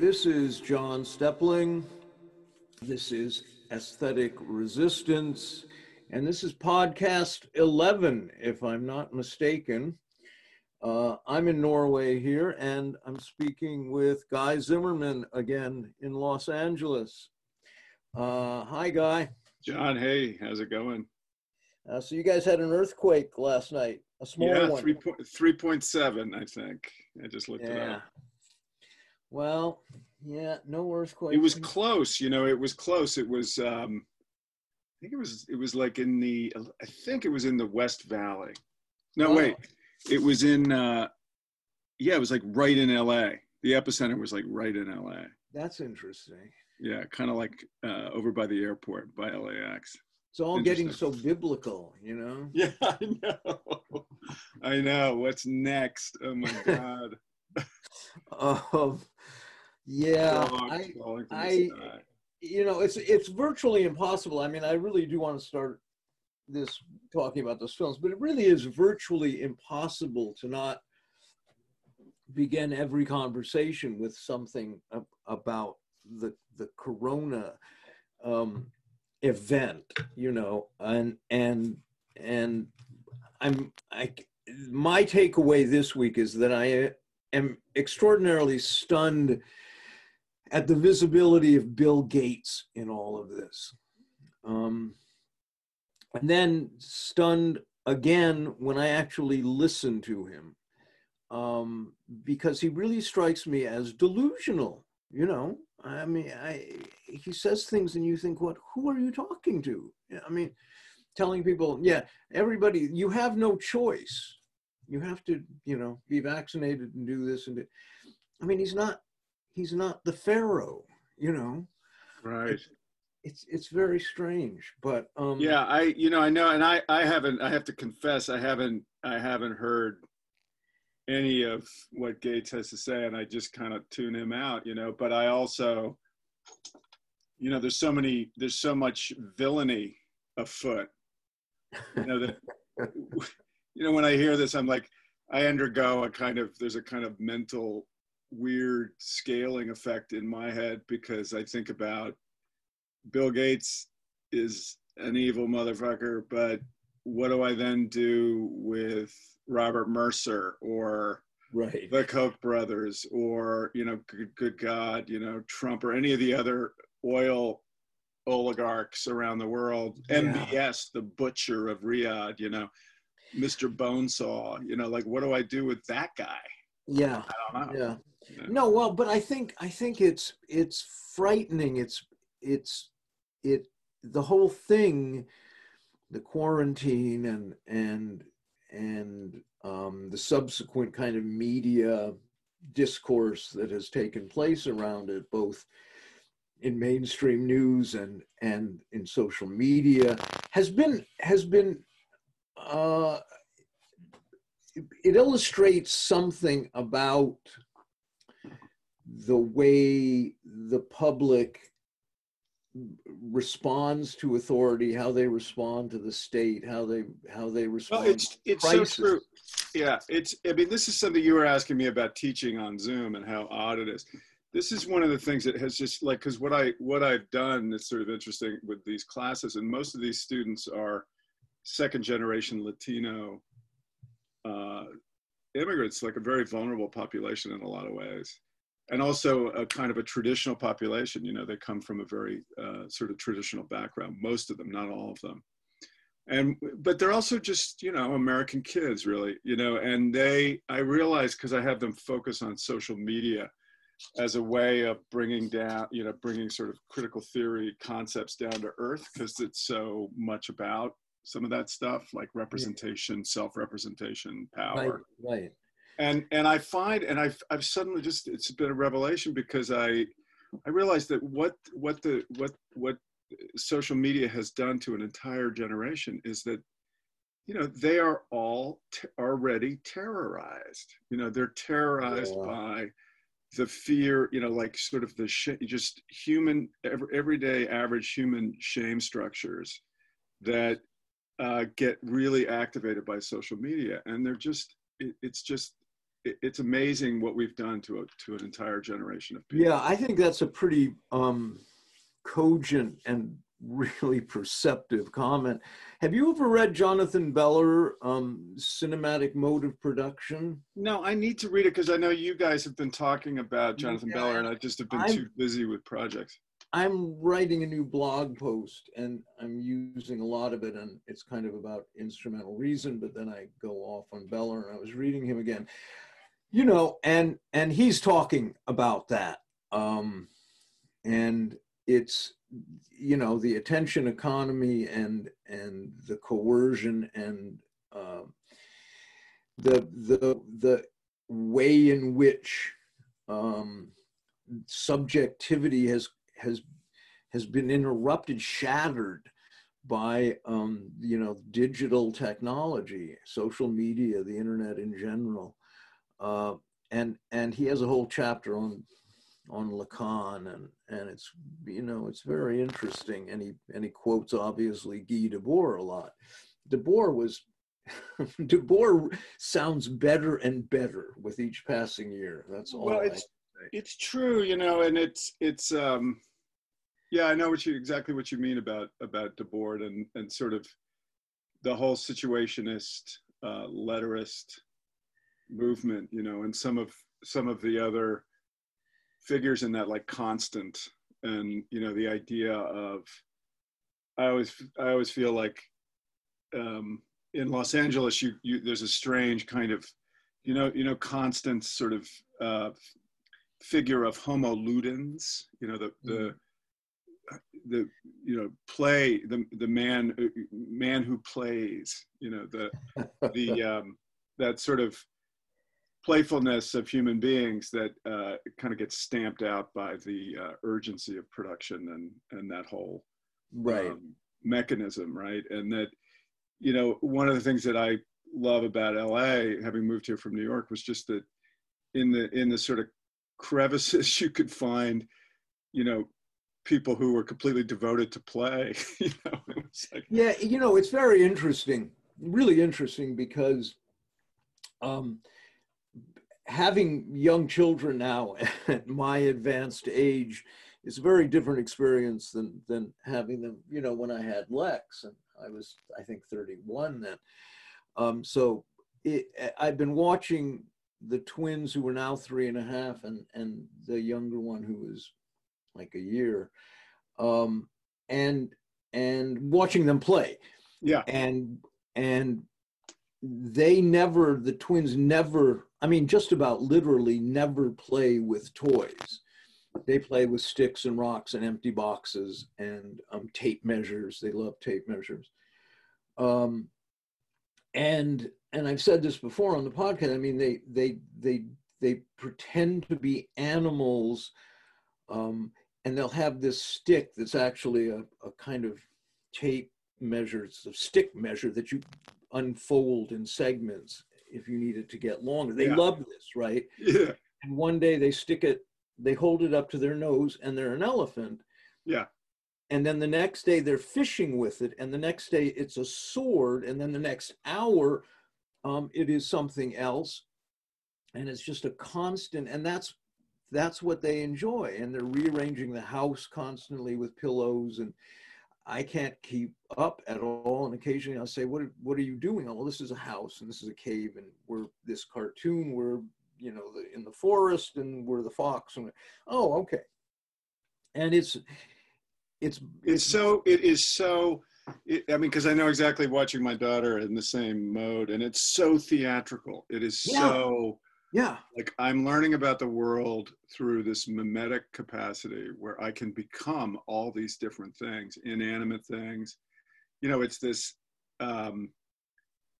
This is John Steppling. This is Aesthetic Resistance. And this is podcast 11, if I'm not mistaken. Uh, I'm in Norway here, and I'm speaking with Guy Zimmerman again in Los Angeles. Uh, hi, Guy. John, hey, how's it going? Uh, so you guys had an earthquake last night, a small yeah, one. 3.7, I think. I just looked it yeah. up. Well, yeah, no earthquake. It was close, you know, it was close. It was, um, I think it was, it was like in the, I think it was in the West Valley. No, Wow. wait, it was in, uh, yeah, it was like right in LA. The epicenter was like right in LA. That's interesting. Yeah, kind of like uh, over by the airport by LAX. It's all getting so biblical, you know? Yeah, I know. I know. What's next? Oh my God. Um, yeah, I, falling from the I- you know, it's it's virtually impossible. I mean, I really do want to start this talking about those films, but it really is virtually impossible to not begin every conversation with something about the the corona um, event, you know, and and and I'm I my takeaway this week is that I am extraordinarily stunned at the visibility of Bill Gates in all of this. Um, and then stunned again when I actually listened to him, um, because he really strikes me as delusional. You know, I mean, I he says things and you think, what? Who are you talking to? I mean, telling people, yeah, everybody, you have no choice. You have to, you know, be vaccinated and do this and do. I mean, he's not he's not the pharaoh you know Right. it's it's very strange but um Yeah, I you know I know, and I I haven't. I have to confess, I haven't. I haven't heard any of what Gates has to say, and I just kind of tune him out, you know. But I also, you know, there's so many. There's so much villainy afoot. You know that. you know, when I hear this, I'm like, I undergo a kind of. There's a kind of mental weird scaling effect in my head because I think about Bill Gates is an evil motherfucker, but what do I then do with Robert Mercer or right the Koch brothers or, you know, good, good God, you know, Trump or any of the other oil oligarchs around the world, Yeah. MBS, the butcher of Riyadh, you know, Mr. Bonesaw, you know, like what do I do with that guy? yeah I don't know. yeah No well but i think i think it's it's frightening. It's it's it the whole thing the quarantine and and and um the subsequent kind of media discourse that has taken place around it both in mainstream news and and in social media has been has been uh it illustrates something about the way the public responds to authority how they respond to the state how they how they respond Well, it's it's crisis. so true. Yeah, it's. I mean, this is something you were asking me about teaching on Zoom and how odd it is. This is one of the things that has just like because what I what I've done that's sort of interesting with these classes, and most of these students are second generation Latino uh, immigrants, like a very vulnerable population in a lot of ways, and also a kind of a traditional population. You know, they come from a very uh, sort of traditional background. Most of them, not all of them and but they're also just you know american kids really you know and they i realize because i have them focus on social media as a way of bringing down you know bringing sort of critical theory concepts down to earth because it's so much about some of that stuff like representation self-representation right power right and and i find and i've i've suddenly just it's been a revelation because i i realized that what what the what what social media has done to an entire generation is that you know they are all t- already terrorized you know they're terrorized Yeah. by the fear you know like sort of the sh- just human every, everyday average human shame structures that uh, get really activated by social media and they're just it, it's just it's amazing what we've done to a, to an entire generation of people. Yeah, I think that's a pretty um, cogent and really perceptive comment. Have you ever read Jonathan Beller, um, Cinematic Mode of Production? No, I need to read it because I know you guys have been talking about Jonathan Yeah, Beller, and I just have been I'm- too busy with projects. I'm writing a new blog post and I'm using a lot of it, and it's kind of about instrumental reason, but then I go off on Beller and I was reading him again. You know, and and he's talking about that. Um, and it's you know the attention economy and and the coercion and um, the the the way in which um, subjectivity has has has been interrupted, shattered by um, you know digital technology, social media, the internet in general, uh, and and he has a whole chapter on on Lacan, and and it's you know it's very interesting, and he and he quotes obviously Guy Debord a lot. Debord was. Debord sounds better and better with each passing year. That's all. Well, I- it's it's true, you know, and it's it's um, yeah, I know what you exactly what you mean about about Debord and and sort of the whole situationist, uh, letterist movement, you know, and some of some of the other figures in that, like Constant, and you know, the idea of I always I always feel like um, in Los Angeles, you you there's a strange kind of you know you know constant sort of uh, figure of homo ludens you know the the the you know play the the man uh, man who plays you know the the um that sort of playfulness of human beings that uh, kind of gets stamped out by the uh, urgency of production and and that whole right. um, mechanism, right? And that, you know, one of the things that I love about LA, having moved here from New York, was just that in the in the sort of crevices you could find, you know, people who were completely devoted to play. you know, like, Yeah, you know, it's very interesting, really interesting because um, having young children now at my advanced age is a very different experience than than having them, you know, when I had Lex and I was, I think, 31 then. Um, so it, I've been watching the twins who are now three and a half and and the younger one who was like a year, um, and and watching them play yeah, and and they never the twins never i mean just about literally never play with toys. They play with sticks and rocks and empty boxes and um, tape measures. They love tape measures. Um, and and i've said this before on the podcast i mean they they they they pretend to be animals um, and they'll have this stick that's actually a, a kind of tape measure, it's a stick measure that you unfold in segments if you need it to get longer. They Yeah. love this, right? yeah, And one day they stick it, they hold it up to their nose and they're an elephant. yeah, And then the next day they're fishing with it. And the next day it's a sword. And then the next hour um, it is something else. And it's just a constant. And that's that's what they enjoy. And they're rearranging the house constantly with pillows. And I can't keep up at all. And occasionally I'll say, What what are you doing? Oh, well, this is a house and this is a cave, and we're this cartoon, we're you know, the, in the forest and we're the fox. And oh, okay. And it's it's it's so it is so it, i mean because i know exactly watching my daughter in the same mode and it's so theatrical it is Yeah. so yeah. Like i'm learning about the world through this mimetic capacity where i can become all these different things inanimate things. You know it's this um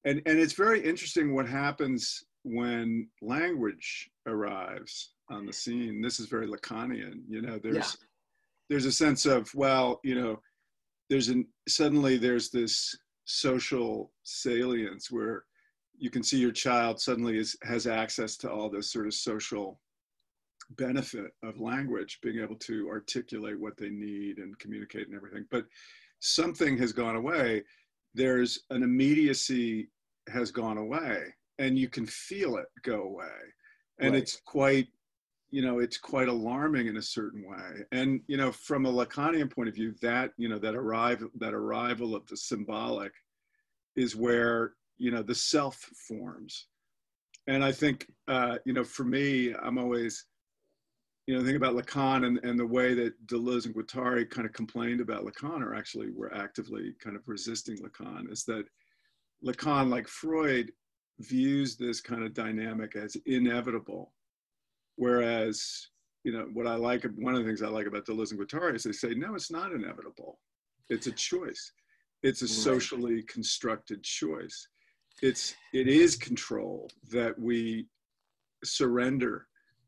and and it's very interesting what happens when language arrives on the scene. This is very lacanian you know there's Yeah. there's a sense of well you know there's an suddenly there's this social salience where you can see your child suddenly is, has access to all this sort of social benefit of language being able to articulate what they need and communicate and everything. But something has gone away. There's an immediacy has gone away and you can feel it go away. And Right. it's quite you know it's quite alarming in a certain way. And you know from a lacanian point of view that you know that arrival that arrival of the symbolic is where you know the self forms and i think uh you know for me i'm always you know think about lacan and, and the way that deleuze and guattari kind of complained about lacan or actually were actively kind of resisting lacan is that lacan like freud views this kind of dynamic as inevitable Whereas, you know, what I like, one of the things I like about Deleuze and Guattari is they say, no, it's not inevitable. It's a choice. It's a socially constructed choice. It's, it is control that we surrender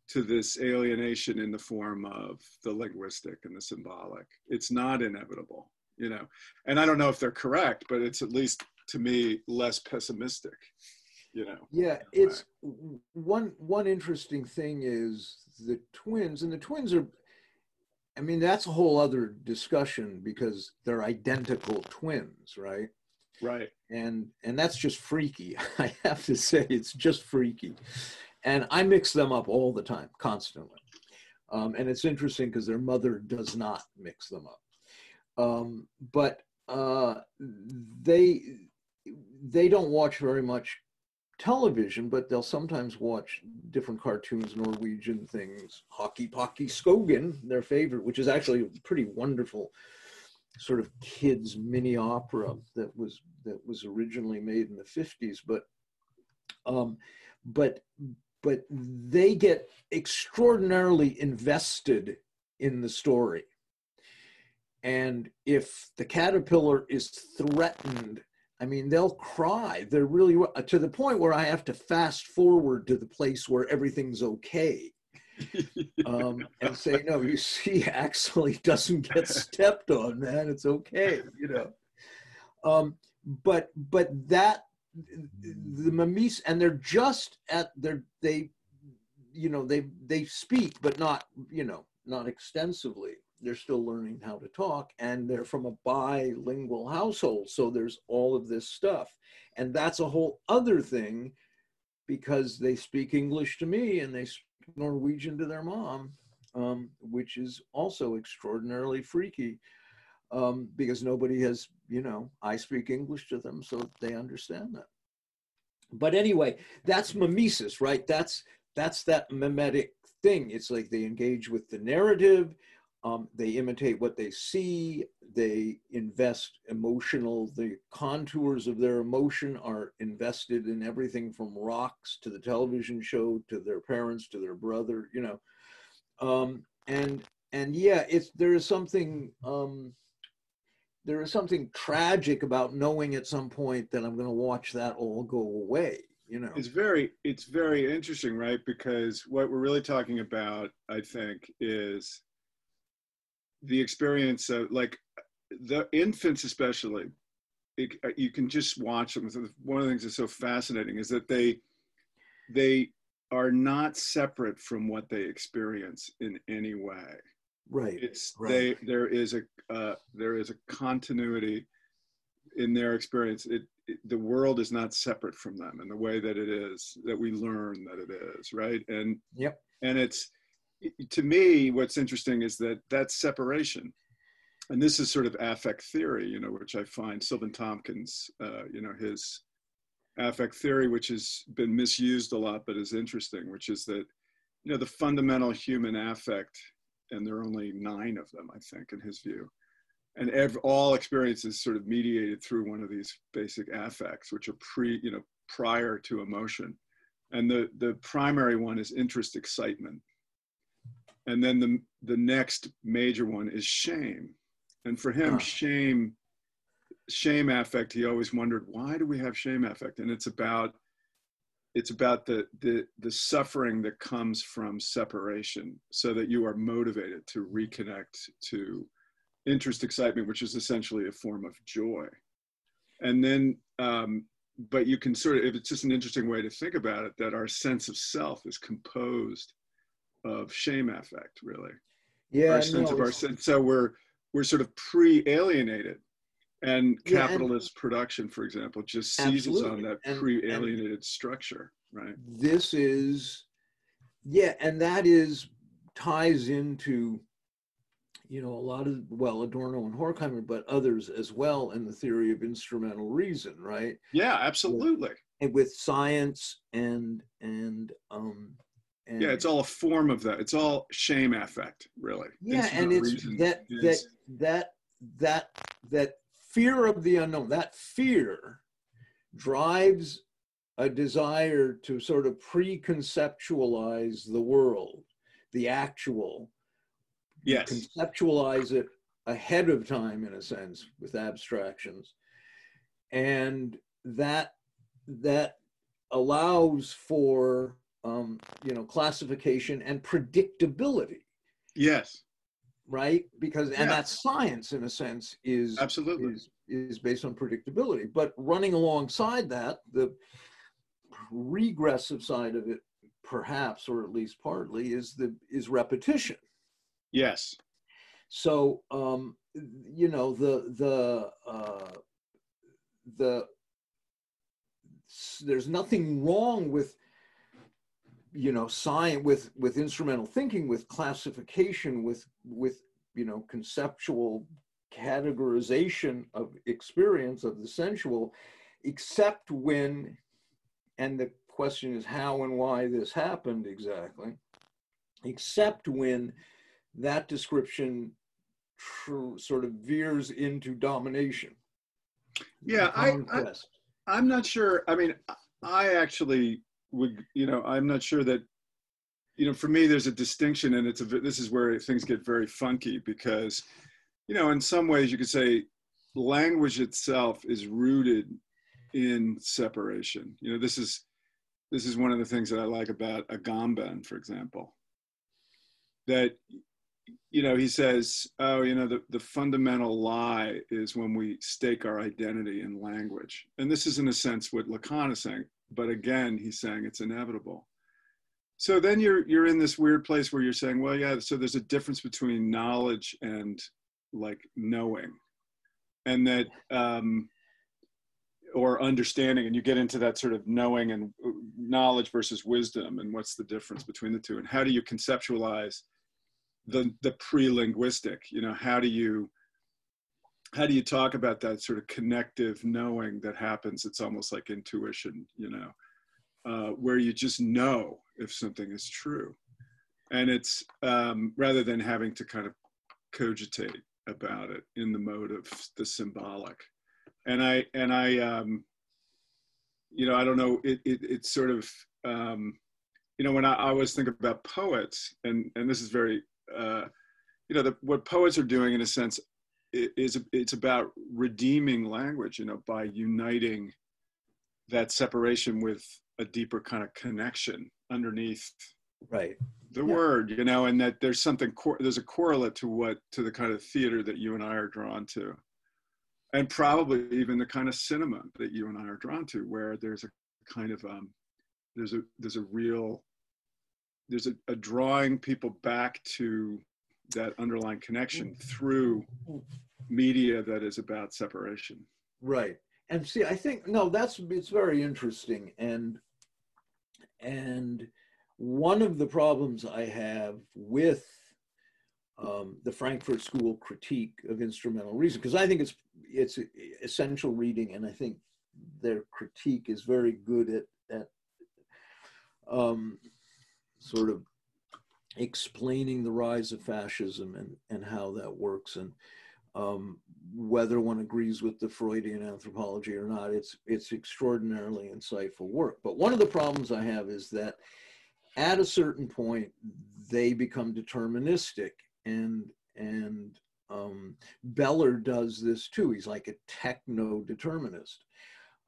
to this alienation in the form of the linguistic and the symbolic. It's not inevitable, you know. And I don't know if they're correct, but it's at least to me less pessimistic, you know. Yeah, it's one one interesting thing is the twins, and the twins are. I mean, that's a whole other discussion because they're identical twins, right? Right. And and that's just freaky. I have to say, it's just freaky, and I mix them up all the time, constantly. Um, and it's interesting because their mother does not mix them up, um, but uh, they they don't watch very much television, but they'll sometimes watch different cartoons, Norwegian things, Hakkebakkeskogen, their favorite, which is actually a pretty wonderful sort of kids mini opera that was that was originally made in the 50s. But um, but but they get extraordinarily invested in the story. And if the caterpillar is threatened I mean, they'll cry. They're really to the point where I have to fast forward to the place where everything's okay um, and say, no, you see, actually doesn't get stepped on, man. It's okay, you know. Um, but but that the mamis and they're just at their they you know they they speak but not you know not extensively they're still learning how to talk and they're from a bilingual household so there's all of this stuff and that's a whole other thing because they speak english to me and they norwegian to their mom um, which is also extraordinarily freaky um, because nobody has you know i speak english to them so they understand that. But anyway that's mimesis right? That's that's that mimetic thing. It's like they engage with the narrative um, they imitate what they see. They invest emotional, the contours of their emotion are invested in everything from rocks to the television show to their parents to their brother, you know. Um, and and yeah, it's there is something um, there is something tragic about knowing at some point that I'm going to watch that all go away. You know, it's very it's very interesting, right? Because what we're really talking about, I think, is the experience of like the infants especially it, you can just watch them one of the things that's so fascinating is that they they are not separate from what they experience in any way right? it's right. they there is a uh, there is a continuity in their experience it, it, the world is not separate from them in the way that it is that we learn that it is right and yep and it's to me, what's interesting is that that separation, and this is sort of affect theory, you know, which I find Silvan Tomkins, uh, you know, his affect theory, which has been misused a lot, but is interesting, which is that, you know, the fundamental human affect, and there are only nine of them, I think, in his view, and every, all experience is sort of mediated through one of these basic affects, which are pre, you know, prior to emotion, and the the primary one is interest excitement and then the the next major one is shame. And for him Huh. shame shame affect he always wondered why do we have shame affect? And it's about it's about the the the suffering that comes from separation so that you are motivated to reconnect to interest excitement which is essentially a form of joy. And then um but you can sort of if it's just an interesting way to think about it that our sense of self is composed of shame affect really yeah, our sense no, of our sense so we're we're sort of pre-alienated And Yeah, and- capitalist production, for example, just seizes on that And- pre-alienated structure, right? this is yeah and that is ties into you know a lot of well adorno and horkheimer but others as well in the theory of instrumental reason right Yeah, absolutely. and with science and and um and Yeah, it's all a form of that. It's all shame affect, really. yeah and it's that that that that that fear of the unknown that fear drives a desire to sort of pre-conceptualize the world the actual yes, conceptualize it ahead of time in a sense with abstractions and that that allows for um, you know classification and predictability. Yes, right? Because and that's science in a sense is absolutely. is is based on predictability. But running alongside that the regressive side of it perhaps or at least partly is the is repetition. Yes, so um you know the the uh the there's nothing wrong with you know science with with instrumental thinking with classification with with you know conceptual categorization of experience of the sensual except when and the question is how and why this happened exactly except when that description tr- sort of veers into domination Yeah, I- I- I'm not sure. I mean, I actually would, you know, I'm not sure that, you know, for me, there's a distinction, and it's a, this is where things get very funky because, you know, in some ways you could say language itself is rooted in separation. You know, this is this is one of the things that I like about Agamben, for example, that you know he says, oh, you know, the the fundamental lie is when we stake our identity in language, and this is in a sense what Lacan is saying, but again, he's saying it's inevitable. So then you're you're in this weird place where you're saying, well, yeah, so there's a difference between knowledge and like knowing, and that um, or understanding, and you get into that sort of knowing and uh, knowledge versus wisdom, and what's the difference between the two, and how do you conceptualize the the pre-linguistic? You know, how do you how do you talk about that sort of connective knowing that happens? It's almost like intuition, you know, uh, where you just know if something is true, and it's um, rather than having to kind of cogitate about it in the mode of the symbolic. And I and I, um, you know, I don't know. It, it it's sort of um, you know when I, I always think about poets, and and this is very uh, you know the, what poets are doing in a sense is it's about redeeming language you know by uniting that separation with a deeper kind of connection underneath right the Yeah. word you know and that there's something cor- there's a correlate to what to the kind of theater that you and I are drawn to and probably even the kind of cinema that you and I are drawn to where there's a kind of um there's a there's a real there's a, a drawing people back to that underlying connection through media that is about separation Right. And see, I think no, that's it's very interesting. And and one of the problems I have with um, the Frankfurt School critique of instrumental reason, because I think it's it's essential reading, and I think their critique is very good at at um, sort of explaining the rise of fascism and and how that works and um, whether one agrees with the Freudian anthropology or not, it's it's extraordinarily insightful work. But one of the problems I have is that at a certain point they become deterministic, and and um, Beller does this too. He's like a techno determinist,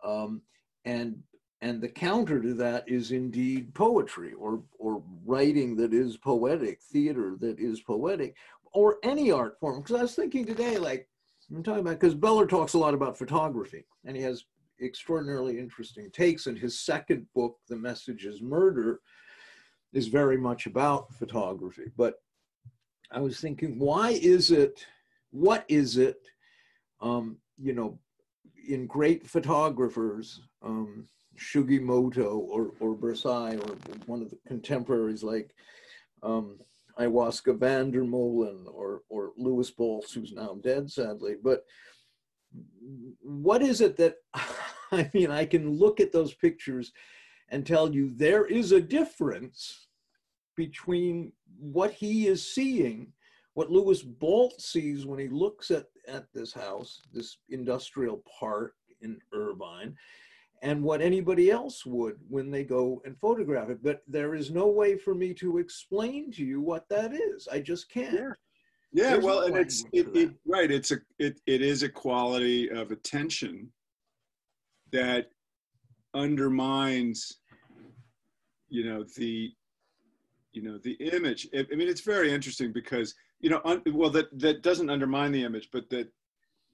um, and and the counter to that is indeed poetry or or writing that is poetic, theater that is poetic, or any art form. Because I was thinking today, like I'm talking about, because Beller talks a lot about photography, and he has extraordinarily interesting takes. And his second book, The Message is Murder, is very much about photography. But I was thinking, why is it? What is it um, you know, in great photographers, um, Sugimoto or, or Versailles or one of the contemporaries like um, Iwaska van or, or Lewis Baltz, who's now dead, sadly. But what is it that, I mean, I can look at those pictures and tell you there is a difference between what he is seeing, what Lewis Baltz sees when he looks at, at this house, this industrial park in Irvine, and what anybody else would when they go and photograph it. But there is no way for me to explain to you what that is. I just can't. Yeah. Yeah, There's well, and it's it, it, right. It's a it, it is a quality of attention that undermines, you know, the you know the image. I, I mean, it's very interesting because you know, un, well, that that doesn't undermine the image, but that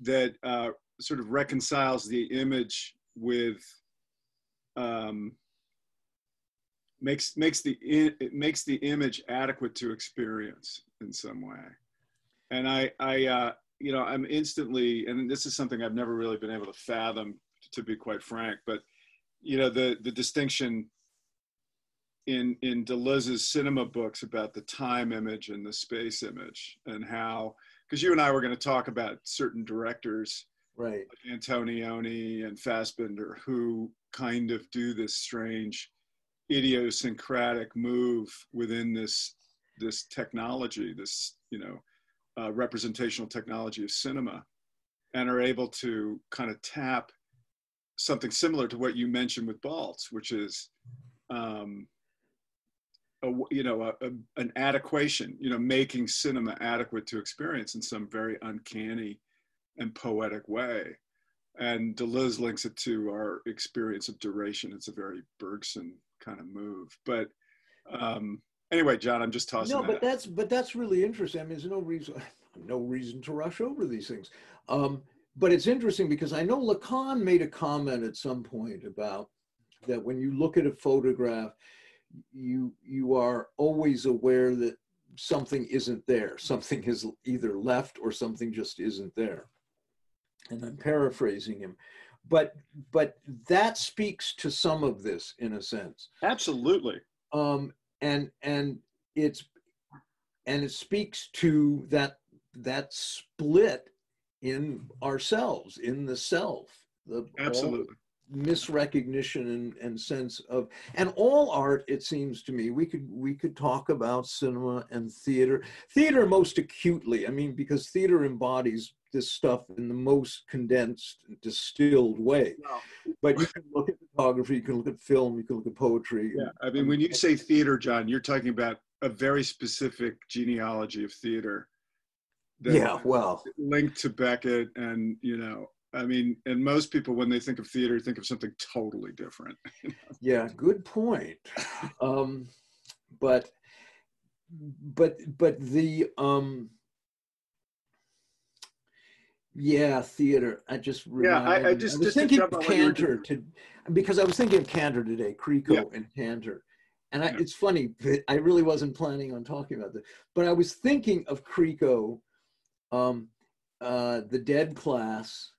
that uh, sort of reconciles the image with um, makes makes the it makes the image adequate to experience in some way. And i i uh, you know i'm instantly and this is something i've never really been able to fathom to be quite frank but you know the the distinction in in deleuze's cinema books about the time image and the space image and how because you and i were going to talk about certain directors right. Like antonioni and fassbinder who kind of do this strange idiosyncratic move within this this technology, this you know uh, representational technology of cinema, and are able to kind of tap something similar to what you mentioned with Baltz, which is um, a, you know a, a, an adequation, you know, making cinema adequate to experience in some very uncanny and poetic way and Deleuze links it to our experience of duration. It's a very Bergson kind of move. But um, anyway, John, I'm just tossing. No, that but out. that's but that's really interesting. I mean, there's no reason no reason to rush over these things. Um, but it's interesting because I know Lacan made a comment at some point about that when you look at a photograph, you you are always aware that something isn't there. Something is either left or something just isn't there and I'm paraphrasing him, but but that speaks to some of this in a sense. Absolutely. Um, and and it's and it speaks to that that split in ourselves, in the self. The absolutely misrecognition and, and sense of and all art it seems to me we could we could talk about cinema and theater theater most acutely i mean because theater embodies this stuff in the most condensed, distilled way. But you can look at photography, you can look at film, you can look at poetry. Yeah, I mean, when you say theater, John, you're talking about a very specific genealogy of theater. yeah, well, linked to Beckett, and you know, I mean, and most people when they think of theater think of something totally different. yeah, good point. Um, but, but, but the um, yeah, theater. I just yeah. I, I, just I was just thinking of Kantor to because I was thinking of Kantor today, Cricot yeah. and Kantor, and I, yeah. it's funny. I really wasn't planning on talking about this, but I was thinking of Cricot, um, uh, the Dead Class,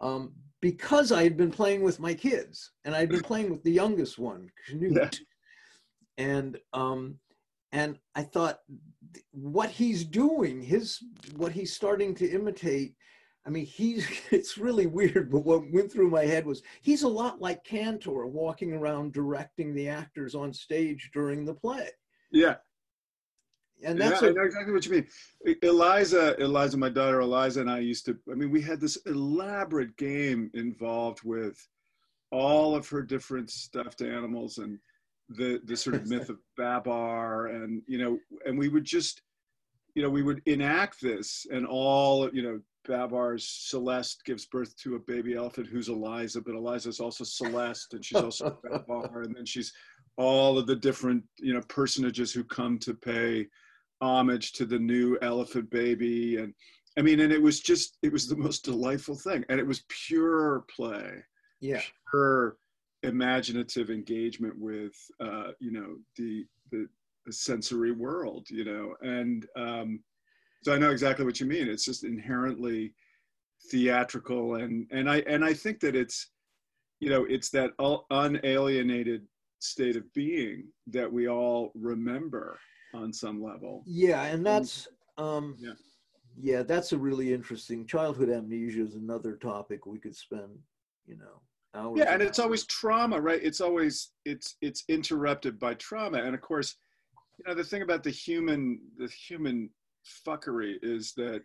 um, because I had been playing with my kids, and I'd been playing with the youngest one, Knut, yeah. and um, and I thought what he's doing, his what he's starting to imitate I mean, he's, it's really weird, but what went through my head was he's a lot like Kantor walking around directing the actors on stage during the play. Yeah. And that's yeah, a, I know exactly what you mean. Eliza, Eliza, my daughter Eliza and I used to, I mean, we had this elaborate game involved with all of her different stuffed animals and the, the sort of myth of Babar and, you know, and we would just, you know, we would enact this and all, you know, Babar's Celeste gives birth to a baby elephant who's Eliza, but Eliza's also Celeste and she's also Babar. And then she's all of the different, you know, personages who come to pay homage to the new elephant baby. And I mean, and it was just, it was the most delightful thing. And it was pure play. Yeah. Pure imaginative engagement with, uh, you know, the, the, the sensory world, you know, and, um, so I know exactly what you mean. It's just inherently theatrical and and I and I think that it's you know it's that unalienated state of being that we all remember on some level. Yeah, and that's um yeah. yeah, that's a really interesting childhood amnesia is another topic we could spend, you know, hours. Yeah, and it's always trauma, right? It's always it's it's interrupted by trauma. And of course, you know, the thing about the human the human fuckery is that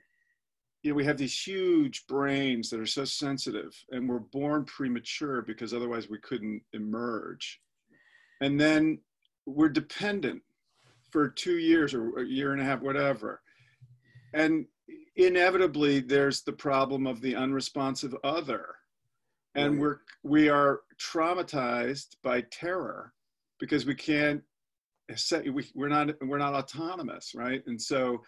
you know, we have these huge brains that are so sensitive and we're born premature because otherwise we couldn't emerge. And then we're dependent for two years or a year and a half, whatever. And inevitably there's the problem of the unresponsive other. And we're we are traumatized by terror because we can't set we, we're not we're not autonomous, right? And so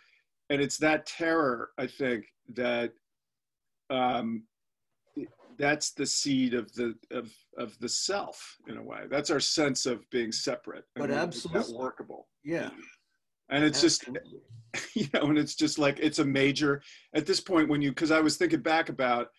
and it's that terror, I think, that um, that's the seed of the of of the self in a way. That's our sense of being separate. But absolutely workable. Yeah. And it's absolutely. just you know, and it's just like it's a major at this point when you because I was thinking back about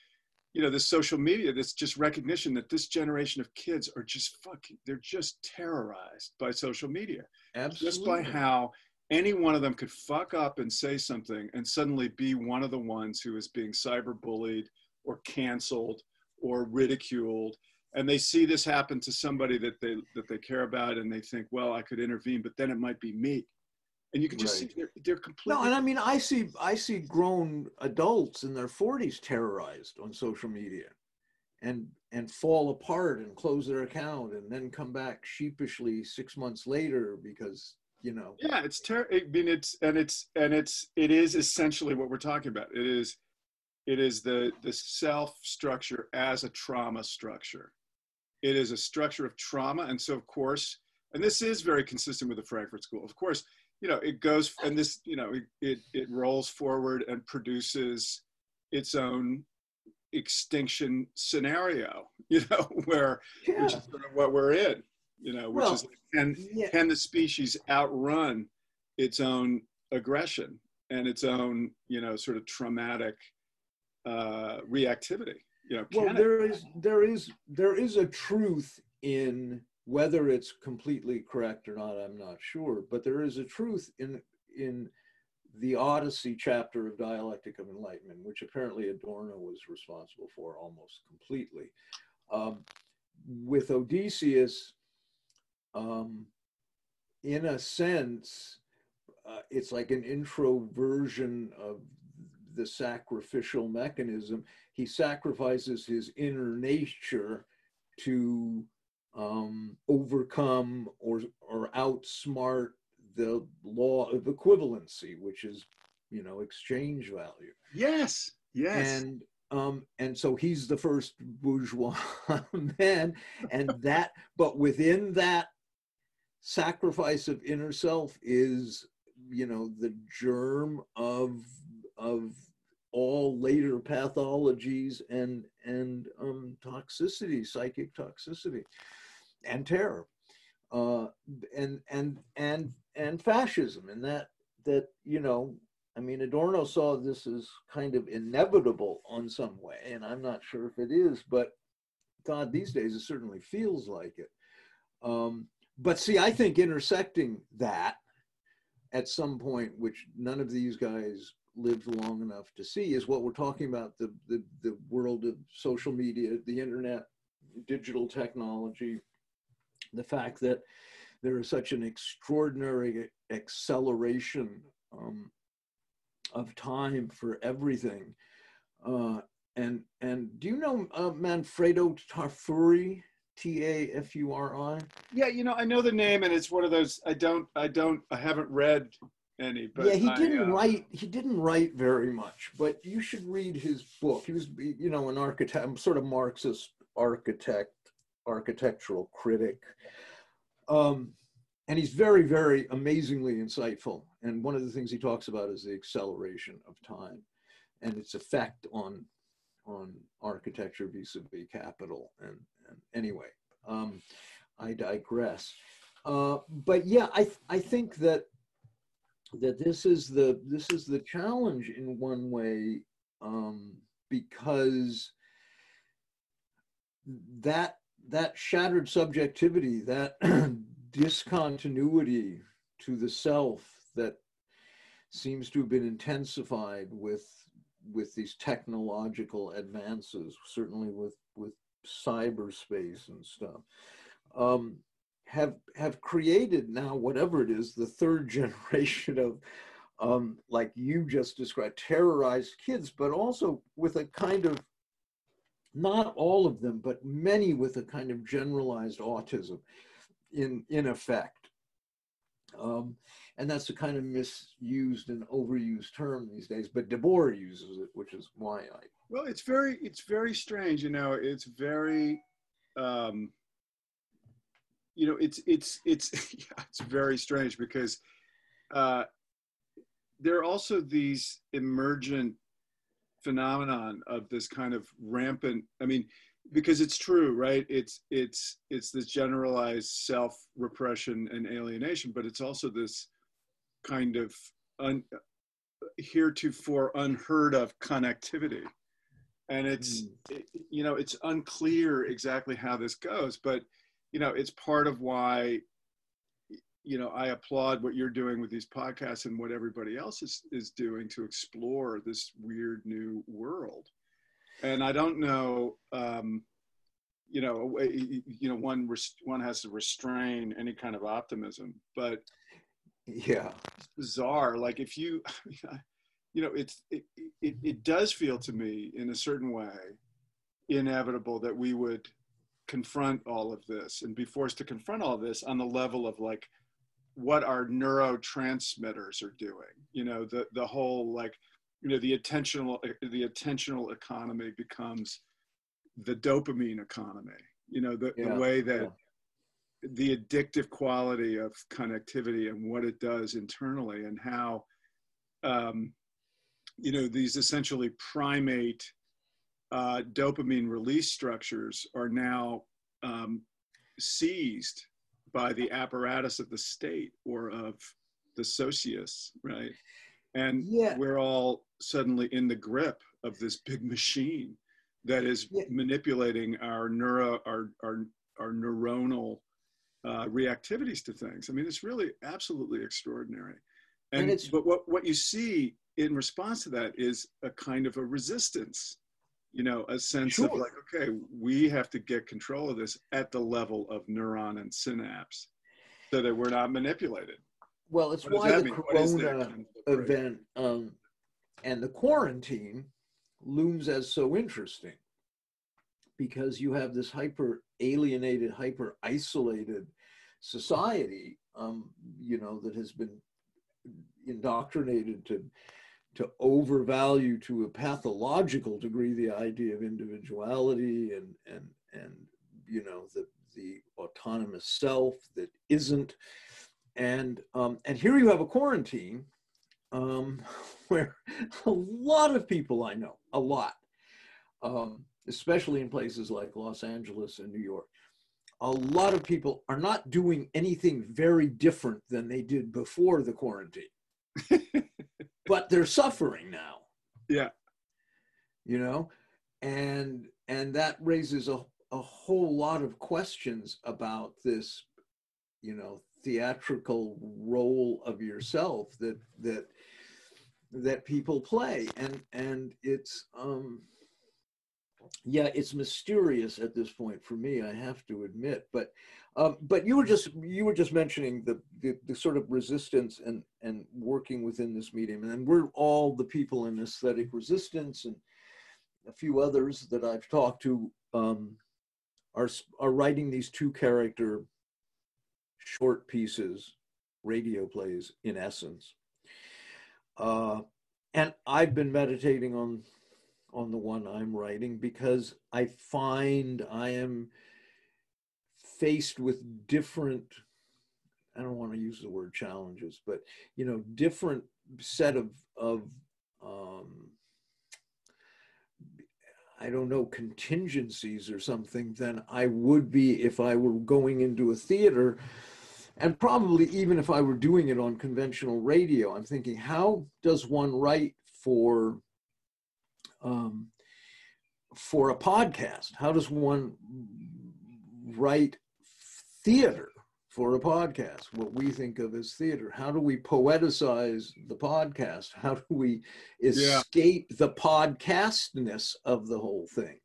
you know this social media this just recognition that this generation of kids are just fucking they're just terrorized by social media Absolutely. just by how any one of them could fuck up and say something and suddenly be one of the ones who is being cyberbullied or canceled or ridiculed. And they see this happen to somebody that they that they care about and they think well i could intervene but then it might be me. And you can just right. see they're, they're completely no and i mean i see i see grown adults in their 40s terrorized on social media and and fall apart and close their account and then come back sheepishly six months later because you know. Yeah it's ter- i mean it's and it's and it's it is essentially what we're talking about. It is it is the the self structure as a trauma structure. It is a structure of trauma and so of course and this is very consistent with the frankfurt school. Of course you know it goes and this you know it it, it rolls forward and produces its own extinction scenario you know where yeah. which is sort of what we're in you know, which well, is can yeah. can the species outrun its own aggression and its own you know sort of traumatic uh, reactivity? You know, well, there is there is there is a truth in whether it's completely correct or not. I'm not sure, but there is a truth in in the Odyssey chapter of Dialectic of Enlightenment, which apparently Adorno was responsible for almost completely. Um, with Odysseus, um, in a sense, uh, it's like an introversion of the sacrificial mechanism. He sacrifices his inner nature to um, overcome or, or outsmart the law of equivalency, which is, you know, exchange value. Yes, yes. And um, and so he's the first bourgeois man, and that, but within that sacrifice of inner self is you know the germ of of all later pathologies and and um, toxicity psychic toxicity and terror. Uh, and and and and fascism and that that you know i mean adorno saw this as kind of inevitable on some way and i'm not sure if it is but god these days it certainly feels like it. Um, but see, I think intersecting that at some point, which none of these guys lived long enough to see, is what we're talking about the, the, the world of social media, the internet, digital technology, the fact that there is such an extraordinary acceleration um, of time for everything. Uh, and and do you know uh, Manfredo Tafuri? T A F U R I? Yeah, you know, I know the name, and it's one of those. I don't, I don't, I haven't read any. But yeah, he I, didn't uh, write. He didn't write very much, but you should read his book. He was, you know, an architect, sort of Marxist architect, architectural critic. Um, and he's very, very amazingly insightful. And one of the things he talks about is the acceleration of time and its effect on on architecture vis-a-vis capital and anyway, um, I digress. Uh, but yeah, I I think that that this is the this is the challenge in one way um, because that that shattered subjectivity, that discontinuity to the self that seems to have been intensified with with these technological advances, certainly with with cyberspace and stuff, um, have have created now whatever it is the third generation of um, like you just described terrorized kids, but also with a kind of not all of them, but many with a kind of generalized autism in in effect. Um, and that's a kind of misused and overused term these days. But Debord uses it, which is why I. Well, it's very it's very strange. You know, it's very. Um, you know, it's it's it's yeah, it's very strange because uh, there are also these emergent phenomenon of this kind of rampant. I mean, because it's true right? It's it's it's this generalized self repression and alienation but it's also this kind of un, heretofore unheard of connectivity. And it's mm. it, you know it's unclear exactly how this goes but you know it's part of why you know i applaud what you're doing with these podcasts and what everybody else is is doing to explore this weird new world and I don't know, um, you know, you know, one one has to restrain any kind of optimism, but yeah, it's bizarre. Like if you, you know, it's it, it, it does feel to me in a certain way inevitable that we would confront all of this and be forced to confront all this on the level of like what our neurotransmitters are doing. You know, the the whole like you know the attentional the attentional economy becomes the dopamine economy you know the, yeah, the way that yeah. the addictive quality of connectivity and what it does internally and how um, you know these essentially primate uh, dopamine release structures are now um, seized by the apparatus of the state or of the socius right and yeah. we're all suddenly in the grip of this big machine that is yeah. manipulating our neuro our our, our neuronal uh, reactivities to things. I mean, it's really absolutely extraordinary. And, and it's, but what what you see in response to that is a kind of a resistance. You know, a sense sure. of like, okay, we have to get control of this at the level of neuron and synapse, so that we're not manipulated. Well, it's why the mean? Corona event um, and the quarantine looms as so interesting because you have this hyper alienated, hyper isolated society, um, you know, that has been indoctrinated to to overvalue to a pathological degree the idea of individuality and and and you know the the autonomous self that isn't and um, and here you have a quarantine um, where a lot of people I know, a lot, um, especially in places like Los Angeles and New York, a lot of people are not doing anything very different than they did before the quarantine, but they're suffering now. Yeah, you know, and and that raises a a whole lot of questions about this, you know, theatrical role of yourself that that that people play. And and it's um yeah it's mysterious at this point for me i have to admit. But um, but you were just you were just mentioning the, the, the sort of resistance and and working within this medium. And we're all the people in aesthetic resistance and a few others that i've talked to um, are are writing these two character short pieces radio plays in essence. Uh, and I've been meditating on on the one I'm writing because I find I am faced with different I don't want to use the word challenges, but you know, different set of of um, I don't know contingencies or something than I would be if I were going into a theater and probably even if I were doing it on conventional radio, I'm thinking, how does one write for, um, for a podcast? How does one write theater for a podcast? What we think of as theater? How do we poeticize the podcast? How do we escape yeah. the podcastness of the whole thing?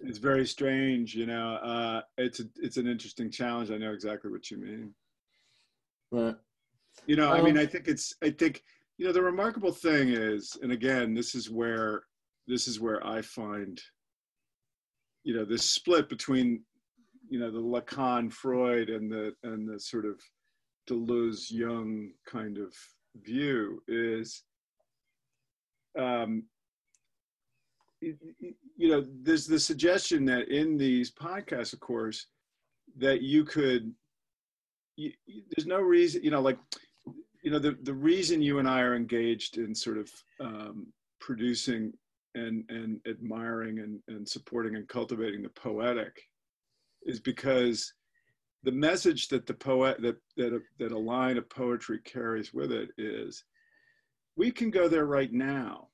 It's very strange, you know. Uh, it's a, it's an interesting challenge. I know exactly what you mean. But you know, um, I mean, um, I think it's I think you know the remarkable thing is, and again, this is where this is where I find you know this split between you know the Lacan Freud and the and the sort of Deleuze Jung kind of view is um, you know, there's the suggestion that in these podcasts, of course, that you could, you, there's no reason, you know, like, you know, the, the reason you and I are engaged in sort of um, producing and, and admiring and, and supporting and cultivating the poetic is because the message that the poet, that, that, a, that a line of poetry carries with it is, we can go there right now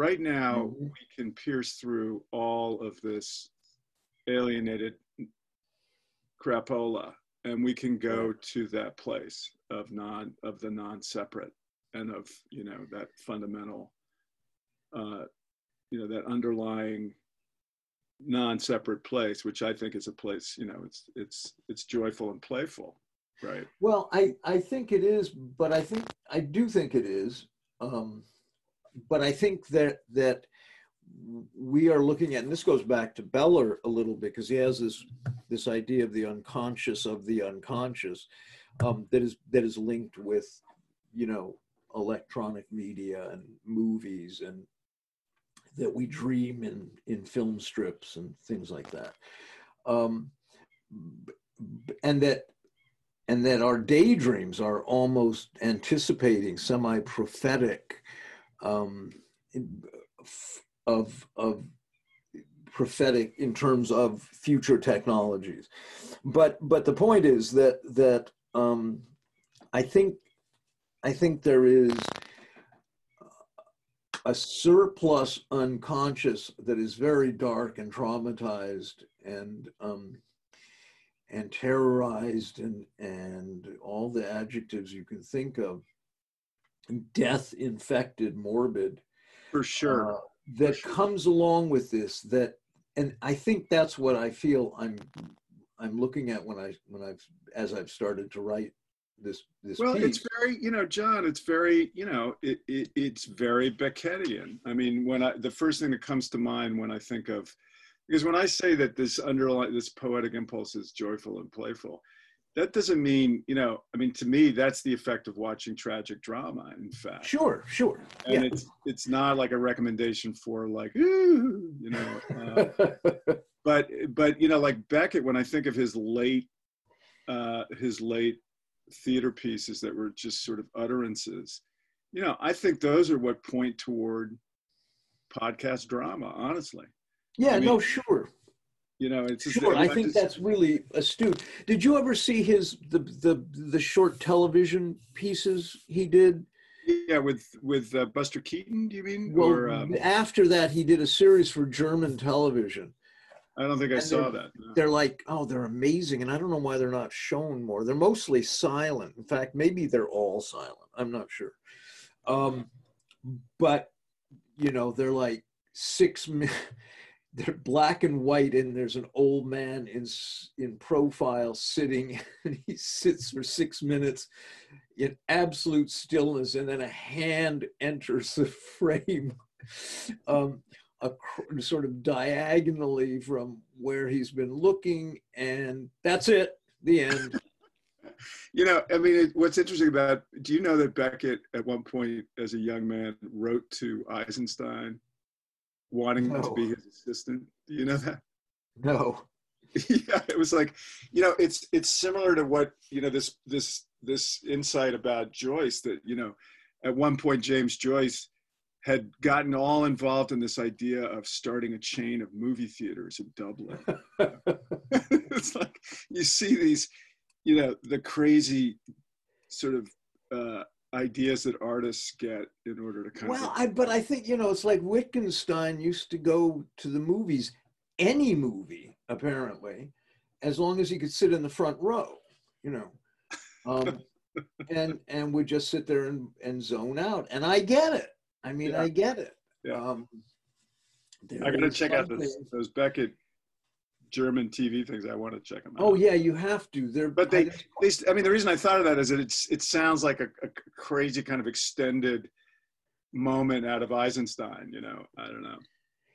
Right now, mm-hmm. we can pierce through all of this alienated crapola and we can go to that place of non of the non-separate and of you know that fundamental uh, you know that underlying non-separate place which i think is a place you know it's it's it's joyful and playful right well i i think it is but i think i do think it is um but I think that that we are looking at, and this goes back to Beller a little bit because he has this this idea of the unconscious of the unconscious um, that is that is linked with, you know, electronic media and movies and that we dream in in film strips and things like that, um, and that and that our daydreams are almost anticipating semi-prophetic um, of of prophetic in terms of future technologies. But but the point is that that um, I think I think there is a surplus unconscious that is very dark and traumatized and um, and terrorized and and all the adjectives you can think of death infected morbid for sure uh, that for sure. comes along with this that and i think that's what i feel i'm i'm looking at when i when i've as i've started to write this this well piece. it's very you know john it's very you know it, it it's very beckettian i mean when i the first thing that comes to mind when i think of because when i say that this underlying this poetic impulse is joyful and playful that doesn't mean you know i mean to me that's the effect of watching tragic drama in fact. Sure sure. And yeah. it's it's not like a recommendation for like you know uh, but but you know like beckett when i think of his late uh his late theater pieces that were just sort of utterances you know i think those are what point toward podcast drama honestly. Yeah I mean, no sure you know it's just, sure i think that's really astute. Did you ever see his the the the short television pieces he did? Yeah with with uh, buster keaton do you mean? Well or, um, after that he did a series for german television. I don't think i saw that no. they're like oh they're amazing and i don't know why they're not shown more. They're mostly silent. In fact maybe they're all silent. I'm not sure. Um but you know they're like six minutes they're black and white and there's an old man in in profile sitting and he sits for six minutes in absolute stillness and then a hand enters the frame um, a, sort of diagonally from where he's been looking and that's it the end. You know i mean it, what's interesting about do you know that beckett at one point as a young man wrote to eisenstein wanting no. to be his assistant. Do you know that? No. yeah, it was like, you know, it's it's similar to what you know this this this insight about Joyce that you know, at one point James Joyce had gotten all involved in this idea of starting a chain of movie theaters in Dublin. it's like you see these, you know, the crazy sort of uh, ideas that artists get in order to kind of well of i but i think you know it's like wittgenstein used to go to the movies any movie apparently as long as he could sit in the front row you know um, and and would just sit there and, and zone out and i get it i mean Yeah. i get it Yeah. um, there I gotta check out those, those Beckett German TV things. I want to check them out. oh yeah you have to they're But they, I- they, I mean, the reason I thought of that is that it's, it sounds like a, a crazy kind of extended moment out of Eisenstein. You know, I don't know.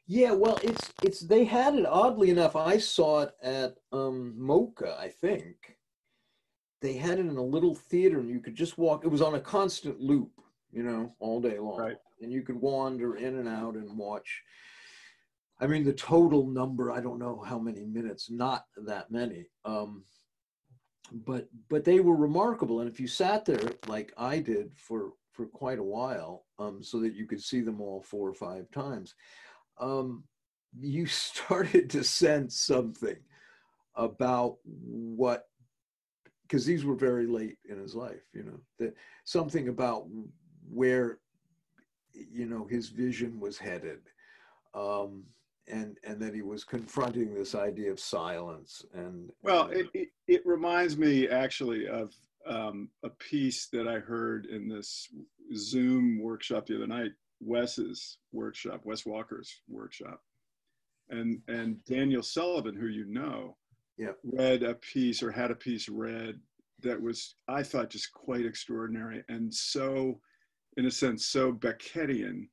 Yeah, well, it's it's they had it oddly enough. I saw it at um MOCA, I think. They had it in a little theater and you could just walk. It was on a constant loop, you know, all day long. Right. And you could wander in and out and watch. I mean, the total number, I don't know how many minutes, not that many. Um but but they were remarkable and if you sat there like I did for for quite a while um so that you could see them all four or five times um, you started to sense something about what because these were very late in his life you know that something about where you know his vision was headed um, and and that he was confronting this idea of silence and Well, and- it, it, it reminds me actually of um, a piece that I heard in this Zoom workshop the other night, Wes's workshop, Wes Walker's workshop. And, and Daniel Sullivan, who you know, Yeah. read a piece or had a piece read that was, I thought, just quite extraordinary and so, in a sense, so Beckettian.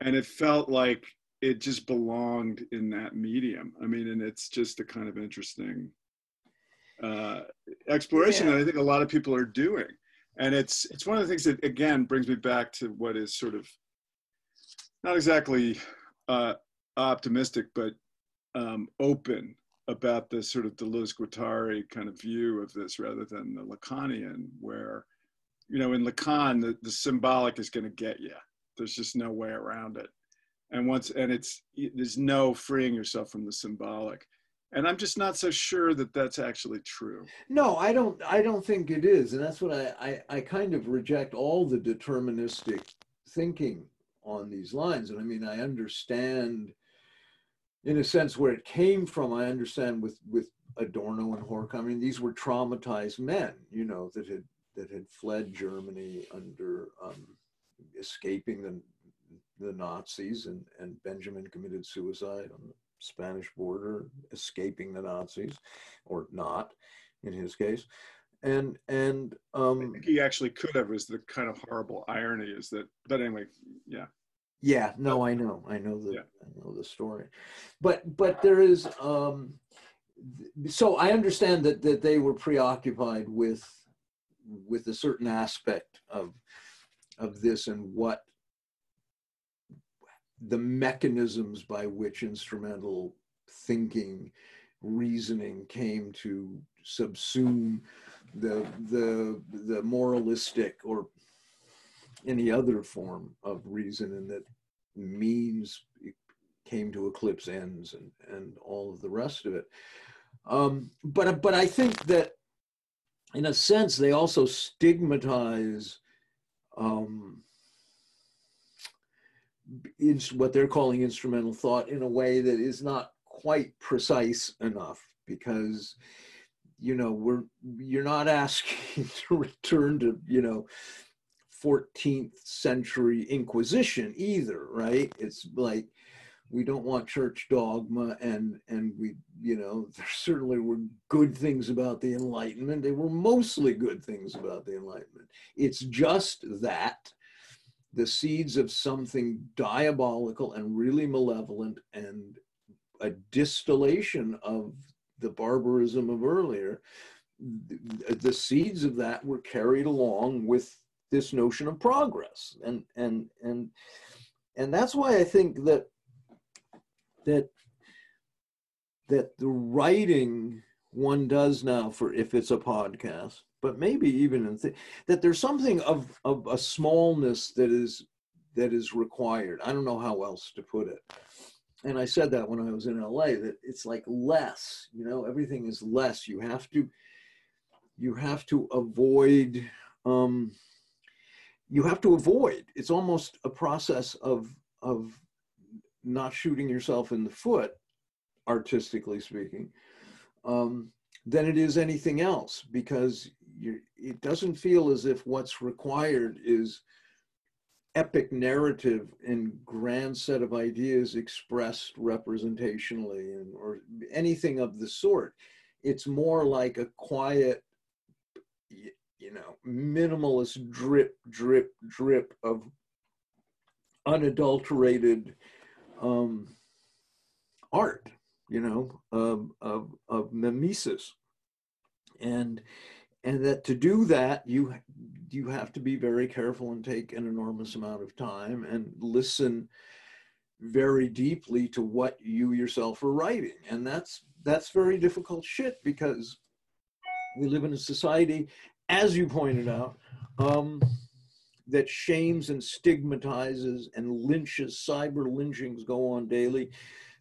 And it felt like it just belonged in that medium. I mean, and it's just a kind of interesting uh, exploration Yeah. that I think a lot of people are doing. And it's it's one of the things that again brings me back to what is sort of not exactly uh, optimistic, but um, open about this sort of Deleuze Guattari kind of view of this rather than the Lacanian, where you know in Lacan the, the symbolic is going to get you. There's just no way around it and once and it's there's no freeing yourself from the symbolic and i'm just not so sure that that's actually true No, I don't. I don't think it is, and that's what I, I. I kind of reject all the deterministic thinking on these lines. And I mean, I understand, in a sense, where it came from. I understand with with Adorno and Horkheimer. I mean, these were traumatized men, you know, that had that had fled Germany under um, escaping the the Nazis, and and Benjamin committed suicide on the Spanish border, escaping the Nazis, or not, in his case, and and i um, think he actually could have is the kind of horrible irony is that but anyway yeah. Yeah, no, I know, I know the Yeah. I know the story, but but there is um, so I understand that that they were preoccupied with with a certain aspect of of this and what the mechanisms by which instrumental thinking reasoning came to subsume the the the moralistic or any other form of reason and that means came to eclipse ends and and all of the rest of it. Um but but i think that in a sense they also stigmatize um what they're calling instrumental thought in a way that is not quite precise enough because you know we're you're not asking to return to you know 14th century inquisition either right? It's like we don't want church dogma and and we you know there certainly were good things about the enlightenment. They were mostly good things about the enlightenment. It's just that the seeds of something diabolical and really malevolent and a distillation of the barbarism of earlier the seeds of that were carried along with this notion of progress. And and and and that's why i think that that that the writing one does now for if it's a podcast but maybe even in th- that there's something of of a smallness that is that is required. I don't know how else to put it. And i said that when i was in la that it's like less you know everything is less. You have to you have to avoid um you have to avoid. It's almost a process of of not shooting yourself in the foot, artistically speaking, um, than it is anything else because you, it doesn't feel as if what's required is epic narrative and grand set of ideas expressed representationally and or anything of the sort. It's more like a quiet you know minimalist drip drip drip of unadulterated um, art you know of, of, of mimesis. And and that to do that you you have to be very careful and take an enormous amount of time and listen very deeply to what you yourself are writing. And that's that's very difficult shit because we live in a society as you pointed out um, that shames and stigmatizes and lynches cyber lynchings go on daily.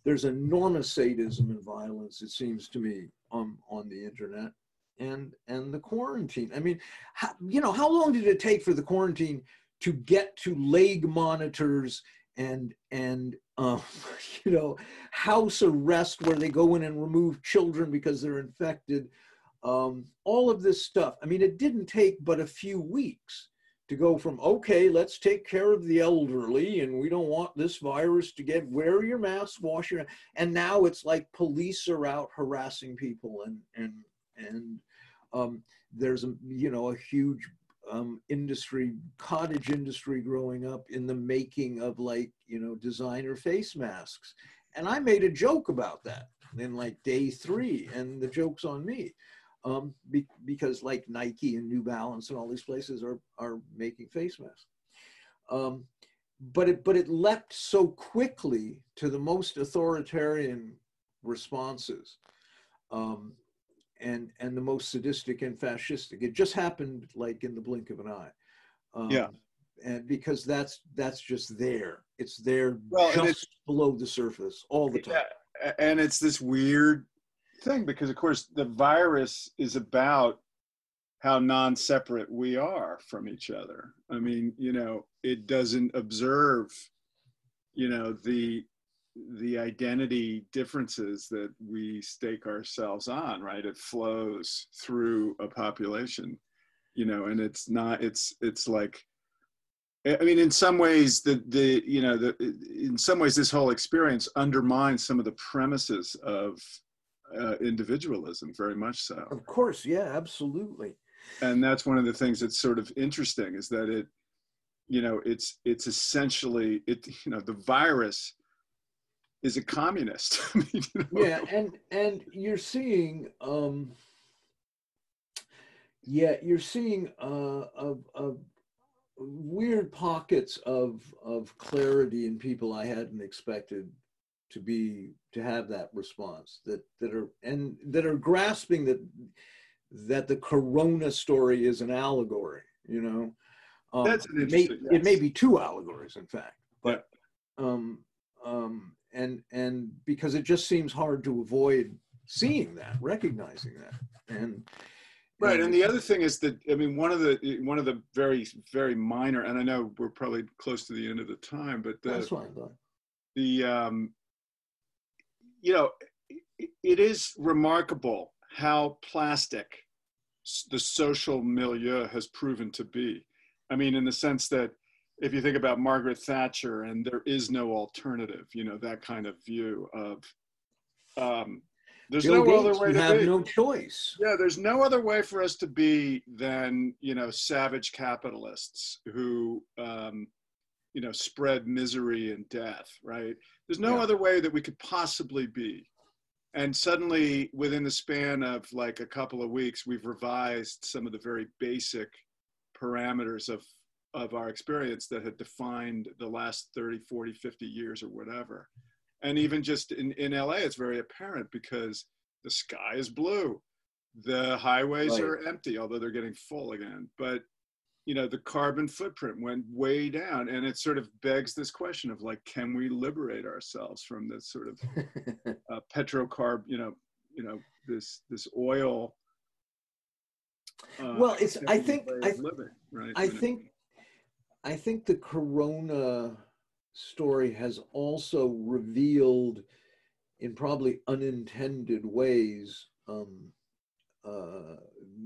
There's enormous sadism and violence it seems to me on on the internet and and the quarantine. I mean, how, you know, how long did it take for the quarantine to get to leg monitors and and um, you know house arrest where they go in and remove children because they're infected? Um, all of this stuff. I mean, it didn't take but a few weeks to go from okay, let's take care of the elderly, and we don't want this virus to get. Wear your mask, wash your. And now it's like police are out harassing people and and and um, there's a you know a huge um, industry, cottage industry growing up in the making of like you know designer face masks, and I made a joke about that in like day three, and the joke's on me. Um, be, because like Nike and New Balance and all these places are are making face masks. Um, but it but it leapt so quickly to the most authoritarian responses um, and and the most sadistic and fascistic. It just happened like in the blink of an eye. Um, yeah. And because that's that's just there. It's there well, just it's, below the surface all the time. Yeah, and it's this weird thing because of course the virus is about how non-separate we are from each other. I mean, you know, it doesn't observe, you know, the the identity differences that we stake ourselves on right? It flows through a population you know and it's not it's it's like i mean in some ways the the you know the in some ways this whole experience undermines some of the premises of uh, individualism very much so. Of course yeah absolutely. And that's one of the things that's sort of interesting is that it you know it's it's essentially it you know the virus is a communist. I mean, you know? Yeah, and and you're seeing, um, yeah, you're seeing uh, of, of weird pockets of of clarity in people I hadn't expected to be to have that response that that are and that are grasping that that the corona story is an allegory you know um, that's it may, yes. it may be two allegories in fact but yeah. um um and and because it just seems hard to avoid seeing that recognizing that and right and the other thing is that i mean one of the one of the very very minor and i know we're probably close to the end of the time but the, that's fine the um you know it is remarkable how plastic the social milieu has proven to be. I mean in the sense that if you think about Margaret Thatcher and there is no alternative, you know, that kind of view of um, there's Bill no Gates, other way to have be. no choice. Yeah, there's no other way for us to be than you know savage capitalists who um, you know spread misery and death. Right? There's no yeah. other way that we could possibly be. And suddenly, within the span of like a couple of weeks, we've revised some of the very basic parameters of of our experience that had defined the last 30, 40, 50 years or whatever. And even just in, in LA, it's very apparent because the sky is blue. The highways right. are empty, although they're getting full again. But you know, the carbon footprint went way down. And it sort of begs this question of like, can we liberate ourselves from this sort of uh, petrocarb, you know, you know, this this oil uh, well it's i think I, living, right? I think I think the Corona story has also revealed, in probably unintended ways, um, uh,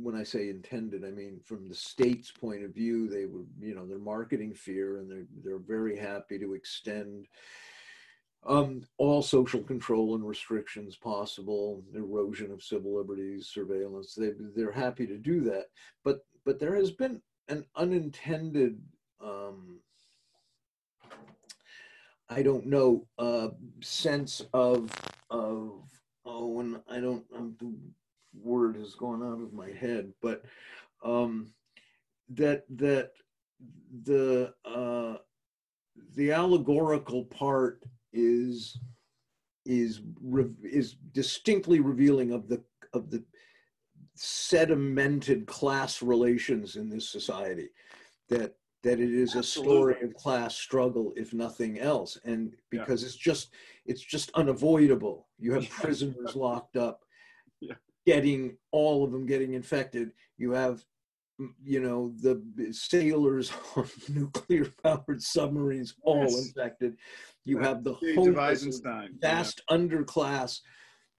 when I say intended, I mean from the state's point of view, they were, you know, they're marketing fear and they're, they're very happy to extend um, all social control and restrictions possible, erosion of civil liberties, surveillance. They, they're happy to do that. But, but there has been an unintended, um, I don't know, uh, sense of, of, oh, and I don't, um, the word has gone out of my head, but um, that, that the, uh, the allegorical part is is is distinctly revealing of the of the sedimented class relations in this society that that it is Absolutely. a story of class struggle if nothing else and because yeah. it's just it's just unavoidable you have prisoners locked up yeah. getting all of them getting infected you have you know the sailors on nuclear powered submarines all yes. infected you have the whole vast yeah. underclass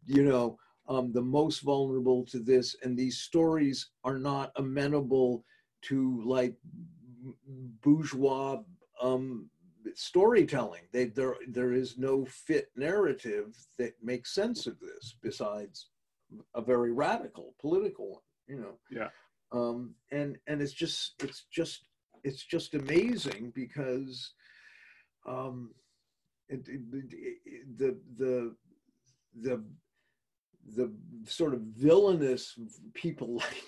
you know um, the most vulnerable to this and these stories are not amenable to like bourgeois um, storytelling. They, there, there is no fit narrative that makes sense of this besides a very radical political one you know? Yeah. Um, and and it's just it's just it's just amazing because um, it, it, it, the the the the sort of villainous people like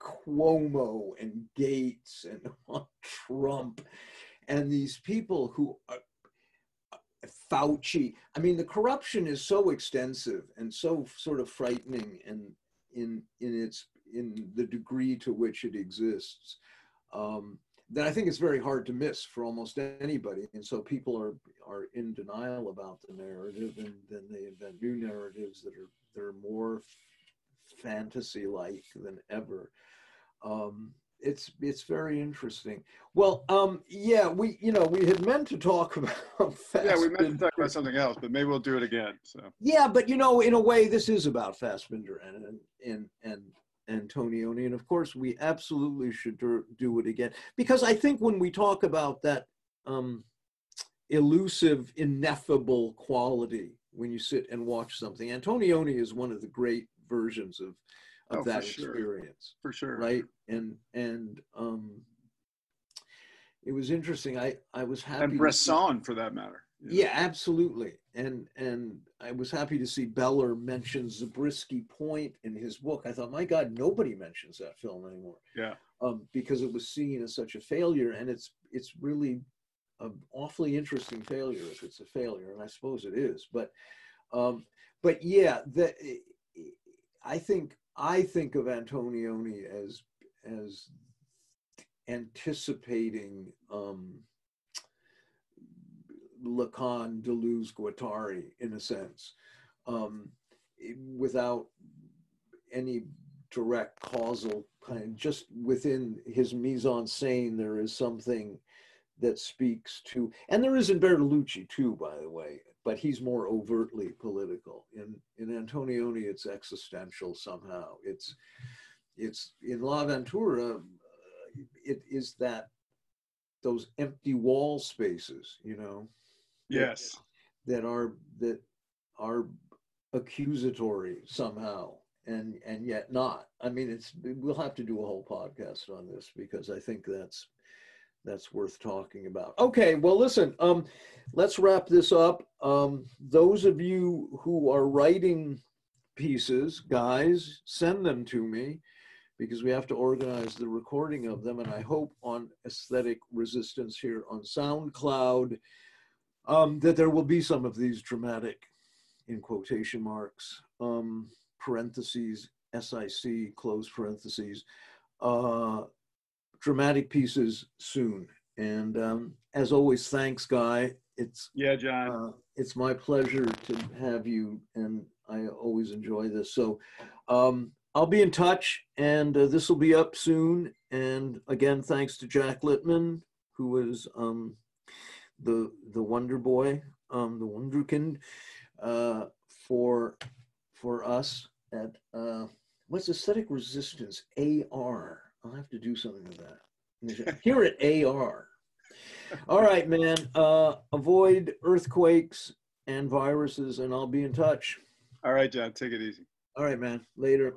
Cuomo and Gates and Trump and these people who are Fauci. I mean, the corruption is so extensive and so sort of frightening and in in its in the degree to which it exists, um, then I think it's very hard to miss for almost anybody. And so people are are in denial about the narrative, and then they invent new narratives that are that are more fantasy-like than ever. Um, it's it's very interesting. Well, um, yeah, we you know we had meant to talk about Yeah, we meant to talk about something else, but maybe we'll do it again. So yeah, but you know, in a way, this is about Fassbinder and and and and Antonioni. And of course, we absolutely should do it again. Because I think when we talk about that um, elusive, ineffable quality when you sit and watch something, Antonioni is one of the great versions of, of oh, that for experience. For sure. Right. And, and, um, it was interesting. I, I was happy. And Bresson, for that matter. Yeah, absolutely. And and I was happy to see Beller mention Zabriskie Point in his book. I thought, my God, nobody mentions that film anymore. Yeah. Um, because it was seen as such a failure, and it's it's really an awfully interesting failure if it's a failure, and I suppose it is. But um, but yeah, the, I think I think of Antonioni as as anticipating um, Lacan, Deleuze, Guattari, in a sense, um, without any direct causal kind. Just within his mise en scène, there is something that speaks to, and there is in Bertolucci too, by the way, but he's more overtly political. In in Antonioni, it's existential somehow. It's it's in L'Avventura. Uh, it is that those empty wall spaces, you know, yes that are that are accusatory somehow and and yet not i mean it's we'll have to do a whole podcast on this because i think that's that's worth talking about. Okay well listen um let's wrap this up. Um those of you who are writing pieces guys send them to me because we have to organize the recording of them and i hope on aesthetic resistance here on soundcloud um, that there will be some of these dramatic, in quotation marks, um, parentheses, SIC, close parentheses, uh, dramatic pieces soon. And um, as always, thanks, Guy. It's yeah, John. Uh, it's my pleasure to have you, and I always enjoy this. So um, I'll be in touch, and uh, this will be up soon. And again, thanks to Jack Littman, who was um, the the Wonder Boy, um, the Wunderkind, uh, for for us at uh, what's aesthetic resistance AR. I'll have to do something with that. Here at AR. All right, man. Uh, avoid earthquakes and viruses, and I'll be in touch. All right, John. Take it easy. All right, man. Later.